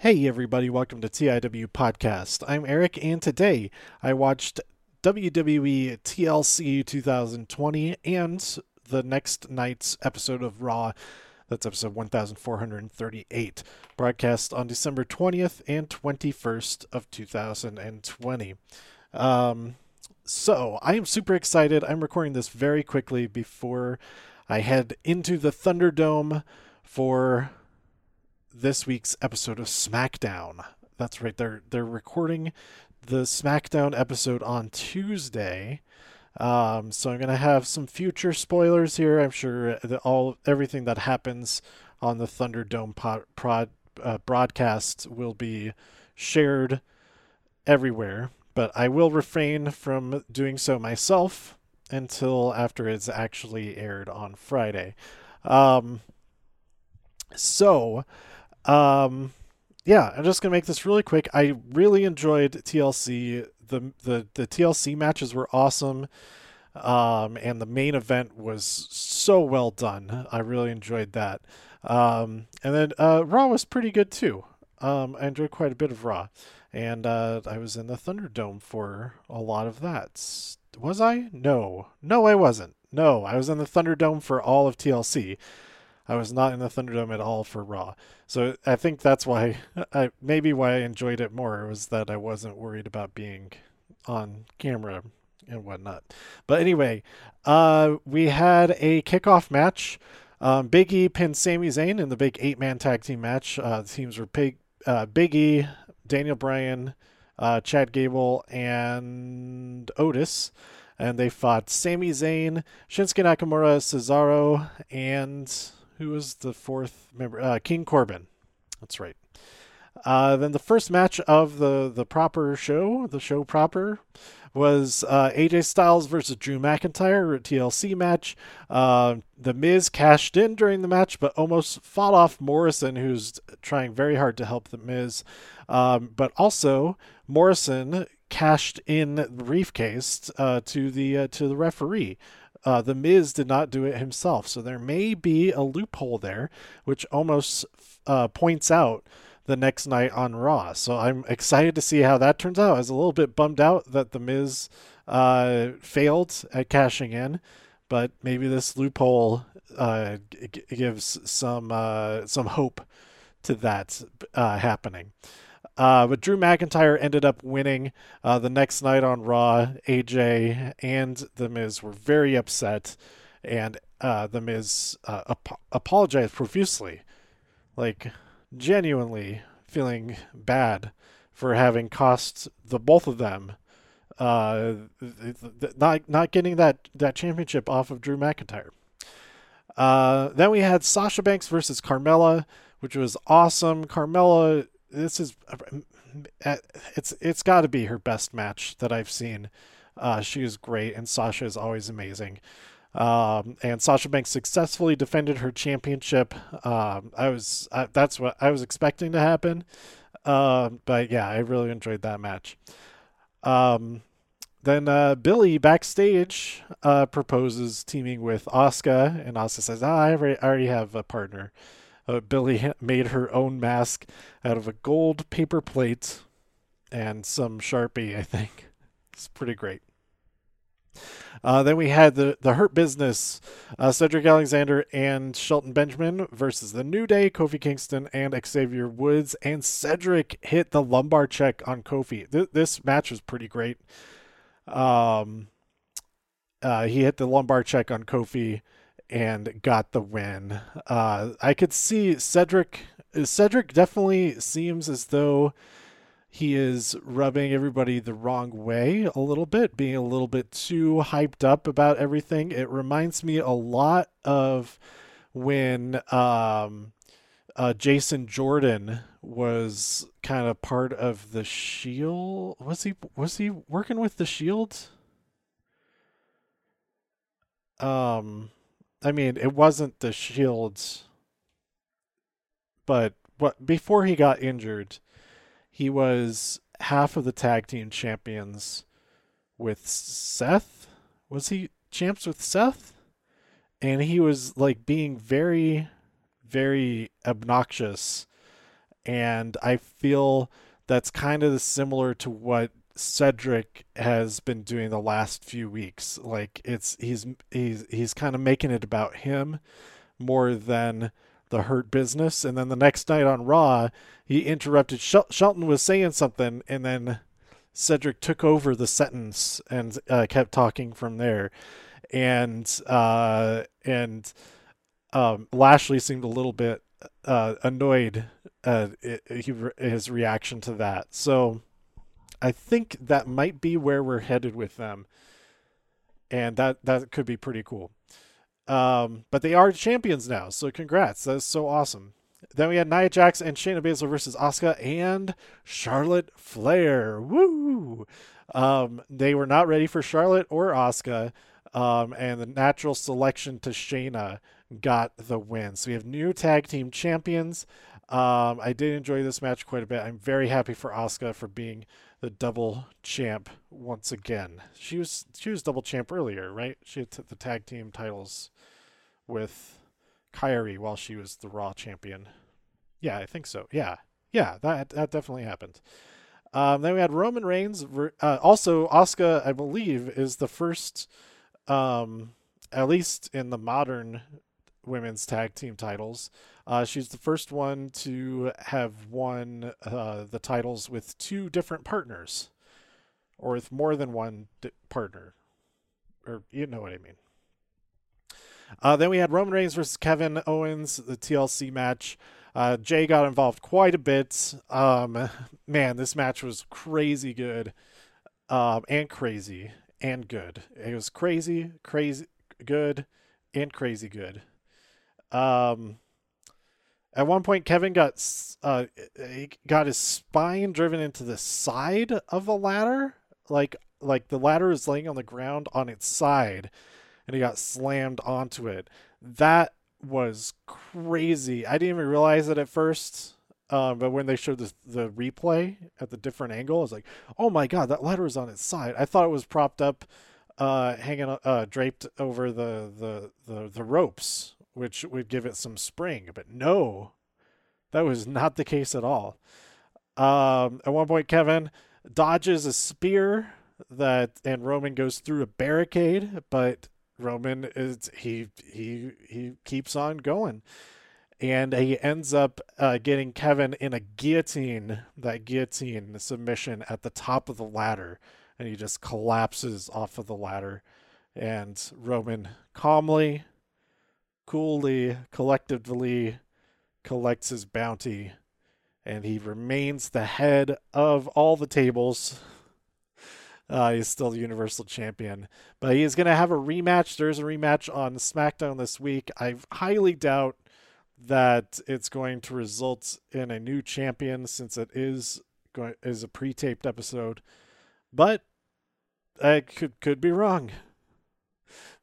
Hey, everybody, welcome to TIW Podcast. I'm Eric, and today I watched WWE TLC 2020 and the next night's episode of Raw. That's episode 1438, broadcast on December 20th and 21st of 2020. Um, so I am super excited. I'm recording this very quickly before I head into the Thunderdome for this week's episode of SmackDown. That's right. They're they're recording the SmackDown episode on Tuesday. Um, so I'm gonna have some future spoilers here. I'm sure that all everything that happens on the Thunderdome pod, prod, uh, broadcast will be shared everywhere, but I will refrain from doing so myself until after it's actually aired on Friday. Um, so um, yeah, I'm just gonna make this really quick. I really enjoyed TLC. the the The TLC matches were awesome, um, and the main event was so well done. I really enjoyed that. Um, and then uh, Raw was pretty good too. Um, I enjoyed quite a bit of Raw, and uh, I was in the Thunderdome for a lot of that. Was I? No, no, I wasn't. No, I was in the Thunderdome for all of TLC. I was not in the Thunderdome at all for Raw. So I think that's why I maybe why I enjoyed it more was that I wasn't worried about being on camera and whatnot. But anyway, uh, we had a kickoff match. Um, Big E pinned Sami Zayn in the big eight man tag team match. Uh, the teams were Big, uh, Big E, Daniel Bryan, uh, Chad Gable, and Otis. And they fought Sami Zayn, Shinsuke Nakamura, Cesaro, and who was the fourth member? Uh, King Corbin. That's right. Uh, then the first match of the the proper show, the show proper, was uh, AJ Styles versus Drew McIntyre, a TLC match. Uh, the Miz cashed in during the match, but Omos fought off Morrison, who's trying very hard to help the Miz. Um, but also Morrison cashed in the briefcase uh, to the uh, to the referee. Uh, the Miz did not do it himself, so there may be a loophole there, which Omos uh, points out the next night on Raw. So I'm excited to see how that turns out. I was a little bit bummed out that the Miz uh, failed at cashing in, but maybe this loophole uh, g- gives some uh, some hope to that uh, happening. Uh, but Drew McIntyre ended up winning uh, the next night on Raw. AJ and The Miz were very upset, and uh, The Miz uh, ap- apologized profusely, like genuinely feeling bad for having cost the both of them uh, not not getting that that championship off of Drew McIntyre. Uh, then we had Sasha Banks versus Carmella, which was awesome. Carmella this is uh, it's it's got to be her best match that I've seen. Uh, she is great, and Sasha is always amazing. Um, and Sasha Banks successfully defended her championship. Um, I was uh, that's what I was expecting to happen. Um, but yeah, I really enjoyed that match. Um, then uh, Billie backstage uh, proposes teaming with Asuka, and Asuka says, ah, I I already have a partner. Uh, Billie made her own mask out of a gold paper plate and some Sharpie, I think. It's pretty great. Uh, then we had the, the Hurt Business, uh, Cedric Alexander and Shelton Benjamin versus the New Day, Kofi Kingston and Xavier Woods. And Cedric hit the lumbar check on Kofi. Th- this match was pretty great. Um, uh, he hit the lumbar check on Kofi and got the win. Uh, I could see Cedric. Cedric definitely seems as though he is rubbing everybody the wrong way a little bit, being a little bit too hyped up about everything. It reminds me a lot of when um, uh, Jason Jordan was kind of part of the Shield. Was he was he working with the Shield? Um, I mean, it wasn't the Shields, but what before he got injured, he was half of the tag team champions with Seth. Was he champs with Seth? And he was like being very, very obnoxious and I feel that's kind of similar to what Cedric has been doing the last few weeks. Like it's he's he's he's kind of making it about him more than the hurt business. And then the next night on Raw, he interrupted. Shel- Shelton was saying something, and then Cedric took over the sentence and uh, kept talking from there. And uh, and um, Lashley seemed a little bit uh, annoyed uh, he, his reaction to that. So I think that might be where we're headed with them, and that that could be pretty cool. Um, but they are champions now, so congrats! That's so awesome. Then we had Nia Jax and Shayna Baszler versus Asuka and Charlotte Flair. Woo! Um, they were not ready for Charlotte or Asuka, um, and the natural selection to Shayna got the win. So we have new tag team champions. Um, I did enjoy this match quite a bit. I'm very happy for Asuka for being the double champ once again. She was she was double champ earlier, right? She had the tag team titles with Kairi while she was the Raw champion. Yeah, I think so. Yeah, yeah, that that definitely happened. Um, then we had Roman Reigns. Uh, also, Asuka, I believe, is the first, um, at least in the modern women's tag team titles. Uh, she's the first one to have won uh, the titles with two different partners, or with more than one di- partner, or you know what I mean. Uh, then we had Roman Reigns versus Kevin Owens, the TLC match. Uh, Jay got involved quite a bit. Um, man, this match was crazy good, um, and crazy and good. It was crazy, crazy good, and crazy good. Um, at one point, Kevin got uh, got his spine driven into the side of the ladder, like like the ladder is laying on the ground on its side, and he got slammed onto it. That was crazy. I didn't even realize it at first. Um, but when they showed the, the replay at the different angle, I was like, "Oh my god, that ladder is on its side." I thought it was propped up, uh, hanging, uh, draped over the, the the the ropes which would give it some spring. But no, that was not the case at all. Um, at one point, Kevin dodges a spear that, and Roman goes through a barricade, but Roman is he he he keeps on going, and he ends up uh, getting Kevin in a guillotine, that guillotine submission at the top of the ladder, and he just collapses off of the ladder, and Roman calmly coolly, collectively collects his bounty, and he remains the head of all the tables. Uh, he's still the Universal Champion, but he is going to have a rematch. There's a rematch on SmackDown this week. I highly doubt that it's going to result in a new champion since it is going is a pre-taped episode, but I could could be wrong.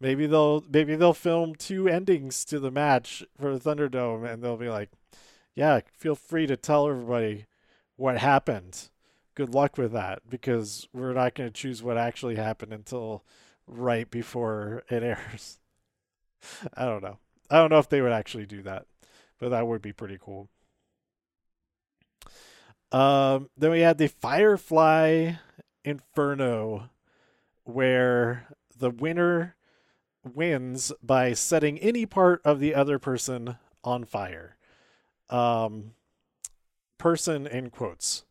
Maybe they'll maybe they'll film two endings to the match for the Thunderdome, and they'll be like, "Yeah, feel free to tell everybody what happened. Good luck with that, because we're not going to choose what actually happened until right before it airs." I don't know. I don't know if they would actually do that, but that would be pretty cool. Um, then we had the Firefly Inferno, where the winner wins by setting any part of the other person on fire. Um, person in quotes.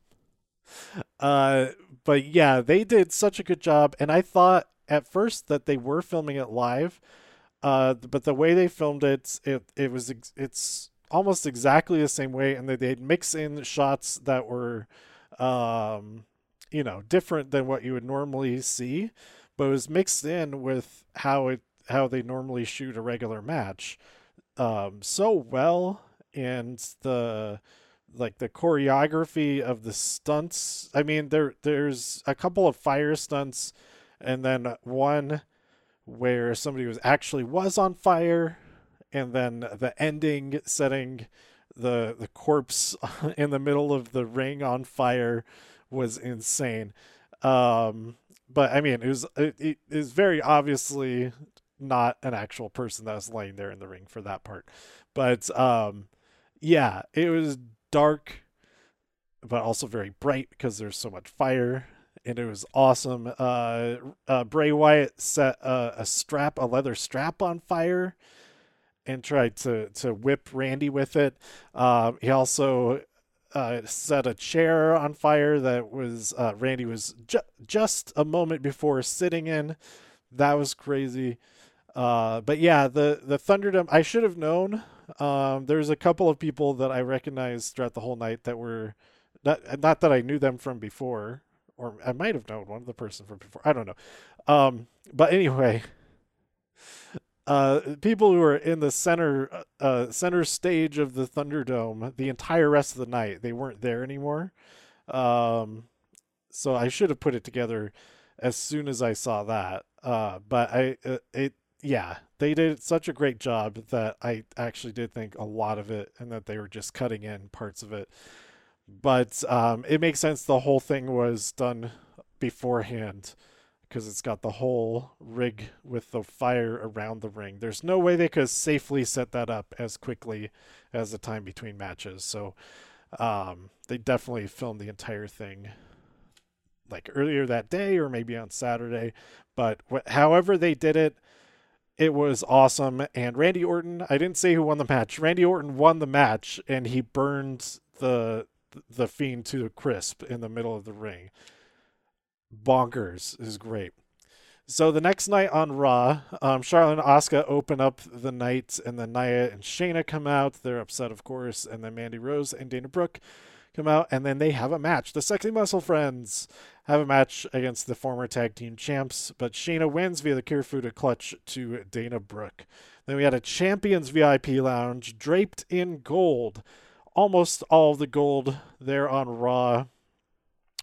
Uh, but yeah, they did such a good job, and I thought at first that they were filming it live. Uh, but the way they filmed it, it it was it's almost exactly the same way, and they they'd mix in shots that were, um, you know, different than what you would normally see, but it was mixed in with how it how they normally shoot a regular match um, so well and the like the choreography of the stunts i mean there there's a couple of fire stunts and then one where somebody was actually was on fire and then the ending setting the the corpse in the middle of the ring on fire was insane. Um but i mean it was it, it is very obviously not an actual person that was laying there in the ring for that part. But um, yeah, it was dark. but also very bright because there's so much fire. And it was awesome. Uh, uh, Bray Wyatt set a, a strap, a leather strap on fire and tried to, to whip Randy with it. Uh, he also uh, set a chair on fire that was uh, Randy was ju- just a moment before sitting in. That was crazy. Uh, but yeah, the the Thunderdome. I should have known. Um, there's a couple of people that I recognized throughout the whole night that were not not that I knew them from before, or I might have known one of the person from before. I don't know. Um, but anyway, uh, people who were in the center uh, center stage of the Thunderdome the entire rest of the night, they weren't there anymore. Um, so I should have put it together as soon as I saw that. Uh, but I uh, it yeah, they did such a great job that I actually did think a lot of it, and that they were just cutting in parts of it. But um, it makes sense. The whole thing was done beforehand because it's got the whole rig with the fire around the ring. There's no way they could safely set that up as quickly as the time between matches. So um, they definitely filmed the entire thing like earlier that day or maybe on Saturday. But wh- however they did it, it was awesome. And Randy Orton, I didn't say who won the match. Randy Orton won the match and he burned the the fiend to a crisp in the middle of the ring bonkers is great. So the next night on Raw, um, Charlotte and Asuka open up the night, and then Nia and Shayna come out. They're upset, of course, and then Mandy Rose and Dana Brooke come out, and then they have a match. The Sexy Muscle Friends have a match against the former tag team champs, but Shayna wins via the Kirifuda clutch to Dana Brooke. Then we had a Champions VIP lounge draped in gold. Almost all the gold there on Raw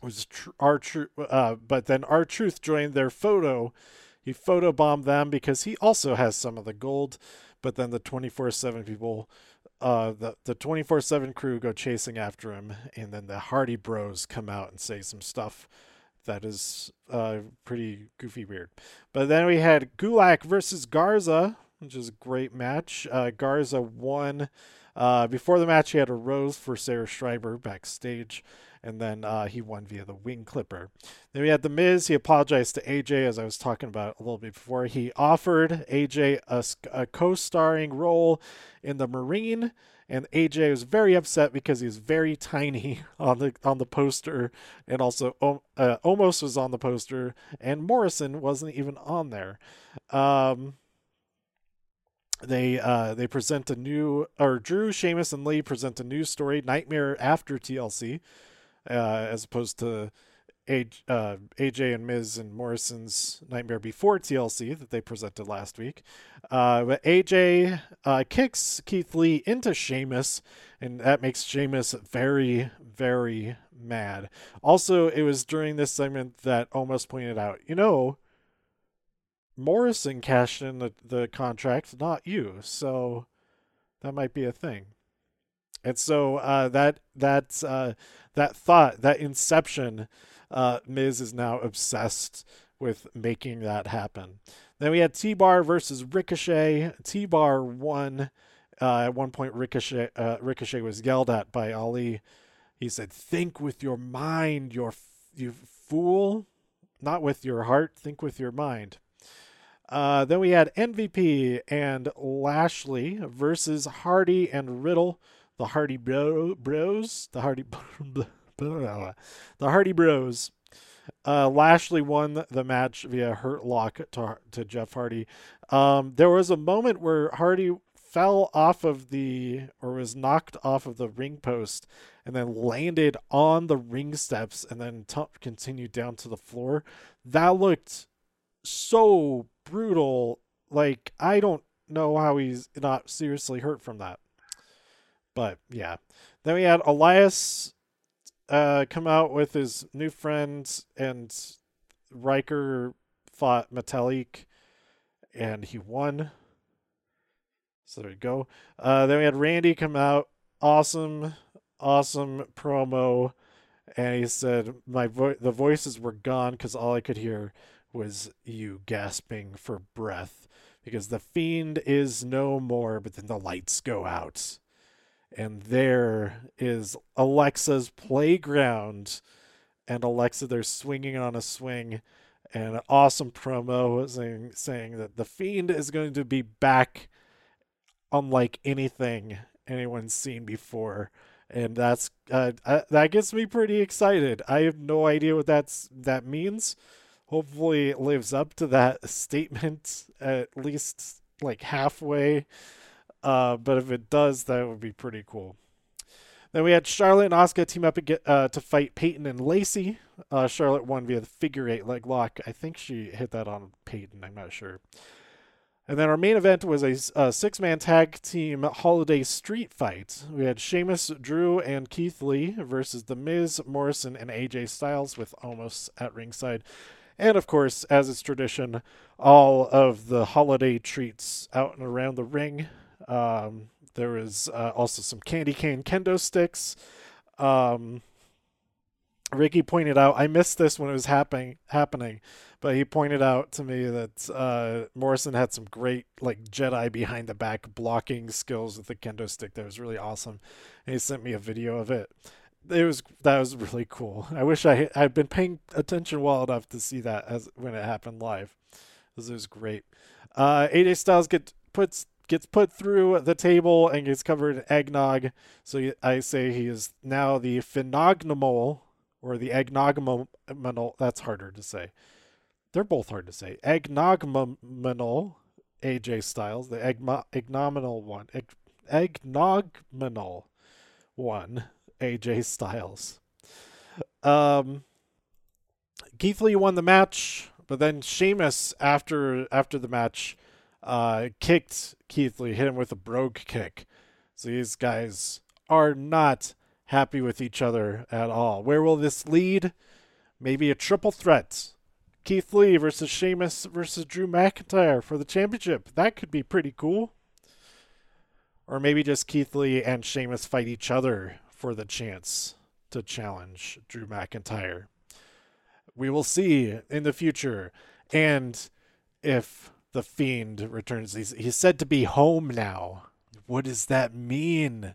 was tr- R-Truth, uh, but then R-Truth joined their photo. He photobombed them because he also has some of the gold, but then the 24/7 people, uh, the the 24/7 crew go chasing after him, and then the Hardy Bros come out and say some stuff that is uh, pretty goofy weird. But then we had Gulak versus Garza, which is a great match. Uh, Garza won. Uh, before the match, he had a rose for Sarah Schreiber backstage and then uh, he won via the wing clipper. Then we had The Miz. He apologized to AJ, as I was talking about a little bit before. He offered AJ a, a co starring role in The Marine. And AJ was very upset because he was very tiny on the on the poster, and also uh, Omos was on the poster, and Morrison wasn't even on there. Um, they uh, they present a new or Drew, Sheamus, and Lee present a new story, Nightmare after TLC, uh, as opposed to AJ, uh, AJ and Miz and Morrison's Nightmare Before TLC that they presented last week. Uh, but AJ uh, kicks Keith Lee into Sheamus, and that makes Sheamus very, very mad. Also, it was during this segment that Omos pointed out, you know, Morrison cashed in the, the contract, not you. So that might be a thing. And so uh, that that uh, that thought, that inception, uh, Miz is now obsessed with making that happen. Then we had T Bar versus Ricochet. T Bar won. Uh, at one point, Ricochet uh, Ricochet was yelled at by Ali. He said, "Think with your mind, your you fool, not with your heart. Think with your mind." Uh, then we had MVP and Lashley versus Hardy and Riddle the Hardy Bro- Bros, the Hardy, the Hardy Bros. Uh, Lashley won the match via hurt lock to, to Jeff Hardy. Um, there was a moment where Hardy fell off of the or was knocked off of the ring post and then landed on the ring steps and then t- continued down to the floor. That looked so brutal. Like I don't know how he's not seriously hurt from that. But yeah. Then we had Elias uh, come out with his new friends, and Ryker fought Metalik, and he won. So there we go. Uh, then we had Randy come out. Awesome, awesome promo. And he said, "My vo- the voices were gone because all I could hear was you gasping for breath because the fiend is no more. But then the lights go out." And there is Alexa's playground, and Alexa they're swinging on a swing, and an awesome promo saying saying that the Fiend is going to be back, unlike anything anyone's seen before and that's uh, uh, that gets me pretty excited. I have no idea what that's that means. Hopefully, it lives up to that statement at least like halfway. Uh, but if it does, that would be pretty cool. Then we had Charlotte and Asuka team up uh, to fight Peyton and Lacey. Uh, Charlotte won via the figure eight leg lock. I think she hit that on Peyton. I'm not sure. And then our main event was a, a six man tag team holiday street fight. We had Sheamus, Drew, and Keith Lee versus The Miz, Morrison, and AJ Styles with Omos at ringside. And of course, as is tradition, all of the holiday treats out and around the ring. Um, there was uh, also some candy cane kendo sticks. Um, Ricky pointed out, I missed this when it was happening. Happening, but he pointed out to me that uh, Morrison had some great like Jedi behind the back blocking skills with the kendo stick. That was really awesome, and he sent me a video of it. It was that was really cool. I wish I had been paying attention well enough to see that as when it happened live. This was great. Uh, AJ Styles get puts gets put through the table and gets covered in eggnog. So I say he is now the phenomenal or the eggnominal. That's harder to say. They're both hard to say. Eggnominal AJ Styles, the eggnominal one. Egg, one AJ Styles. Um, Keith Lee won the match, but then Sheamus after after the match uh, kicked Keith Lee, hit him with a brogue kick. So these guys are not happy with each other at all. Where will this lead? Maybe a triple threat Keith Lee versus Sheamus versus Drew McIntyre for the championship. That could be pretty cool. Or maybe just Keith Lee and Sheamus fight each other for the chance to challenge Drew McIntyre. We will see in the future. And if the Fiend returns, he's, he's said to be home now. What does that mean?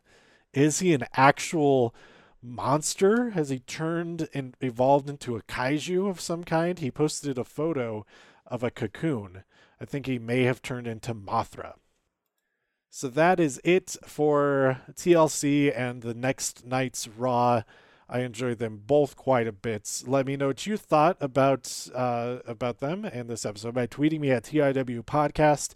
Is he an actual monster? Has he turned and evolved into a kaiju of some kind? He posted a photo of a cocoon. I think he may have turned into Mothra. So that is it for TLC and the next night's Raw. I enjoyed them both quite a bit. Let me know what you thought about uh, about them and this episode by tweeting me at TIW Podcast.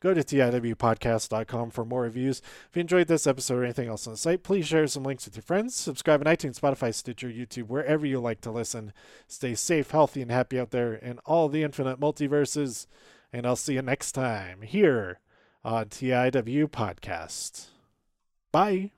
Go to TIWpodcast.com for more reviews. If you enjoyed this episode or anything else on the site, please share some links with your friends. Subscribe on iTunes, Spotify, Stitcher, YouTube, wherever you like to listen. Stay safe, healthy, and happy out there in all the infinite multiverses. And I'll see you next time here on TIW Podcast. Bye.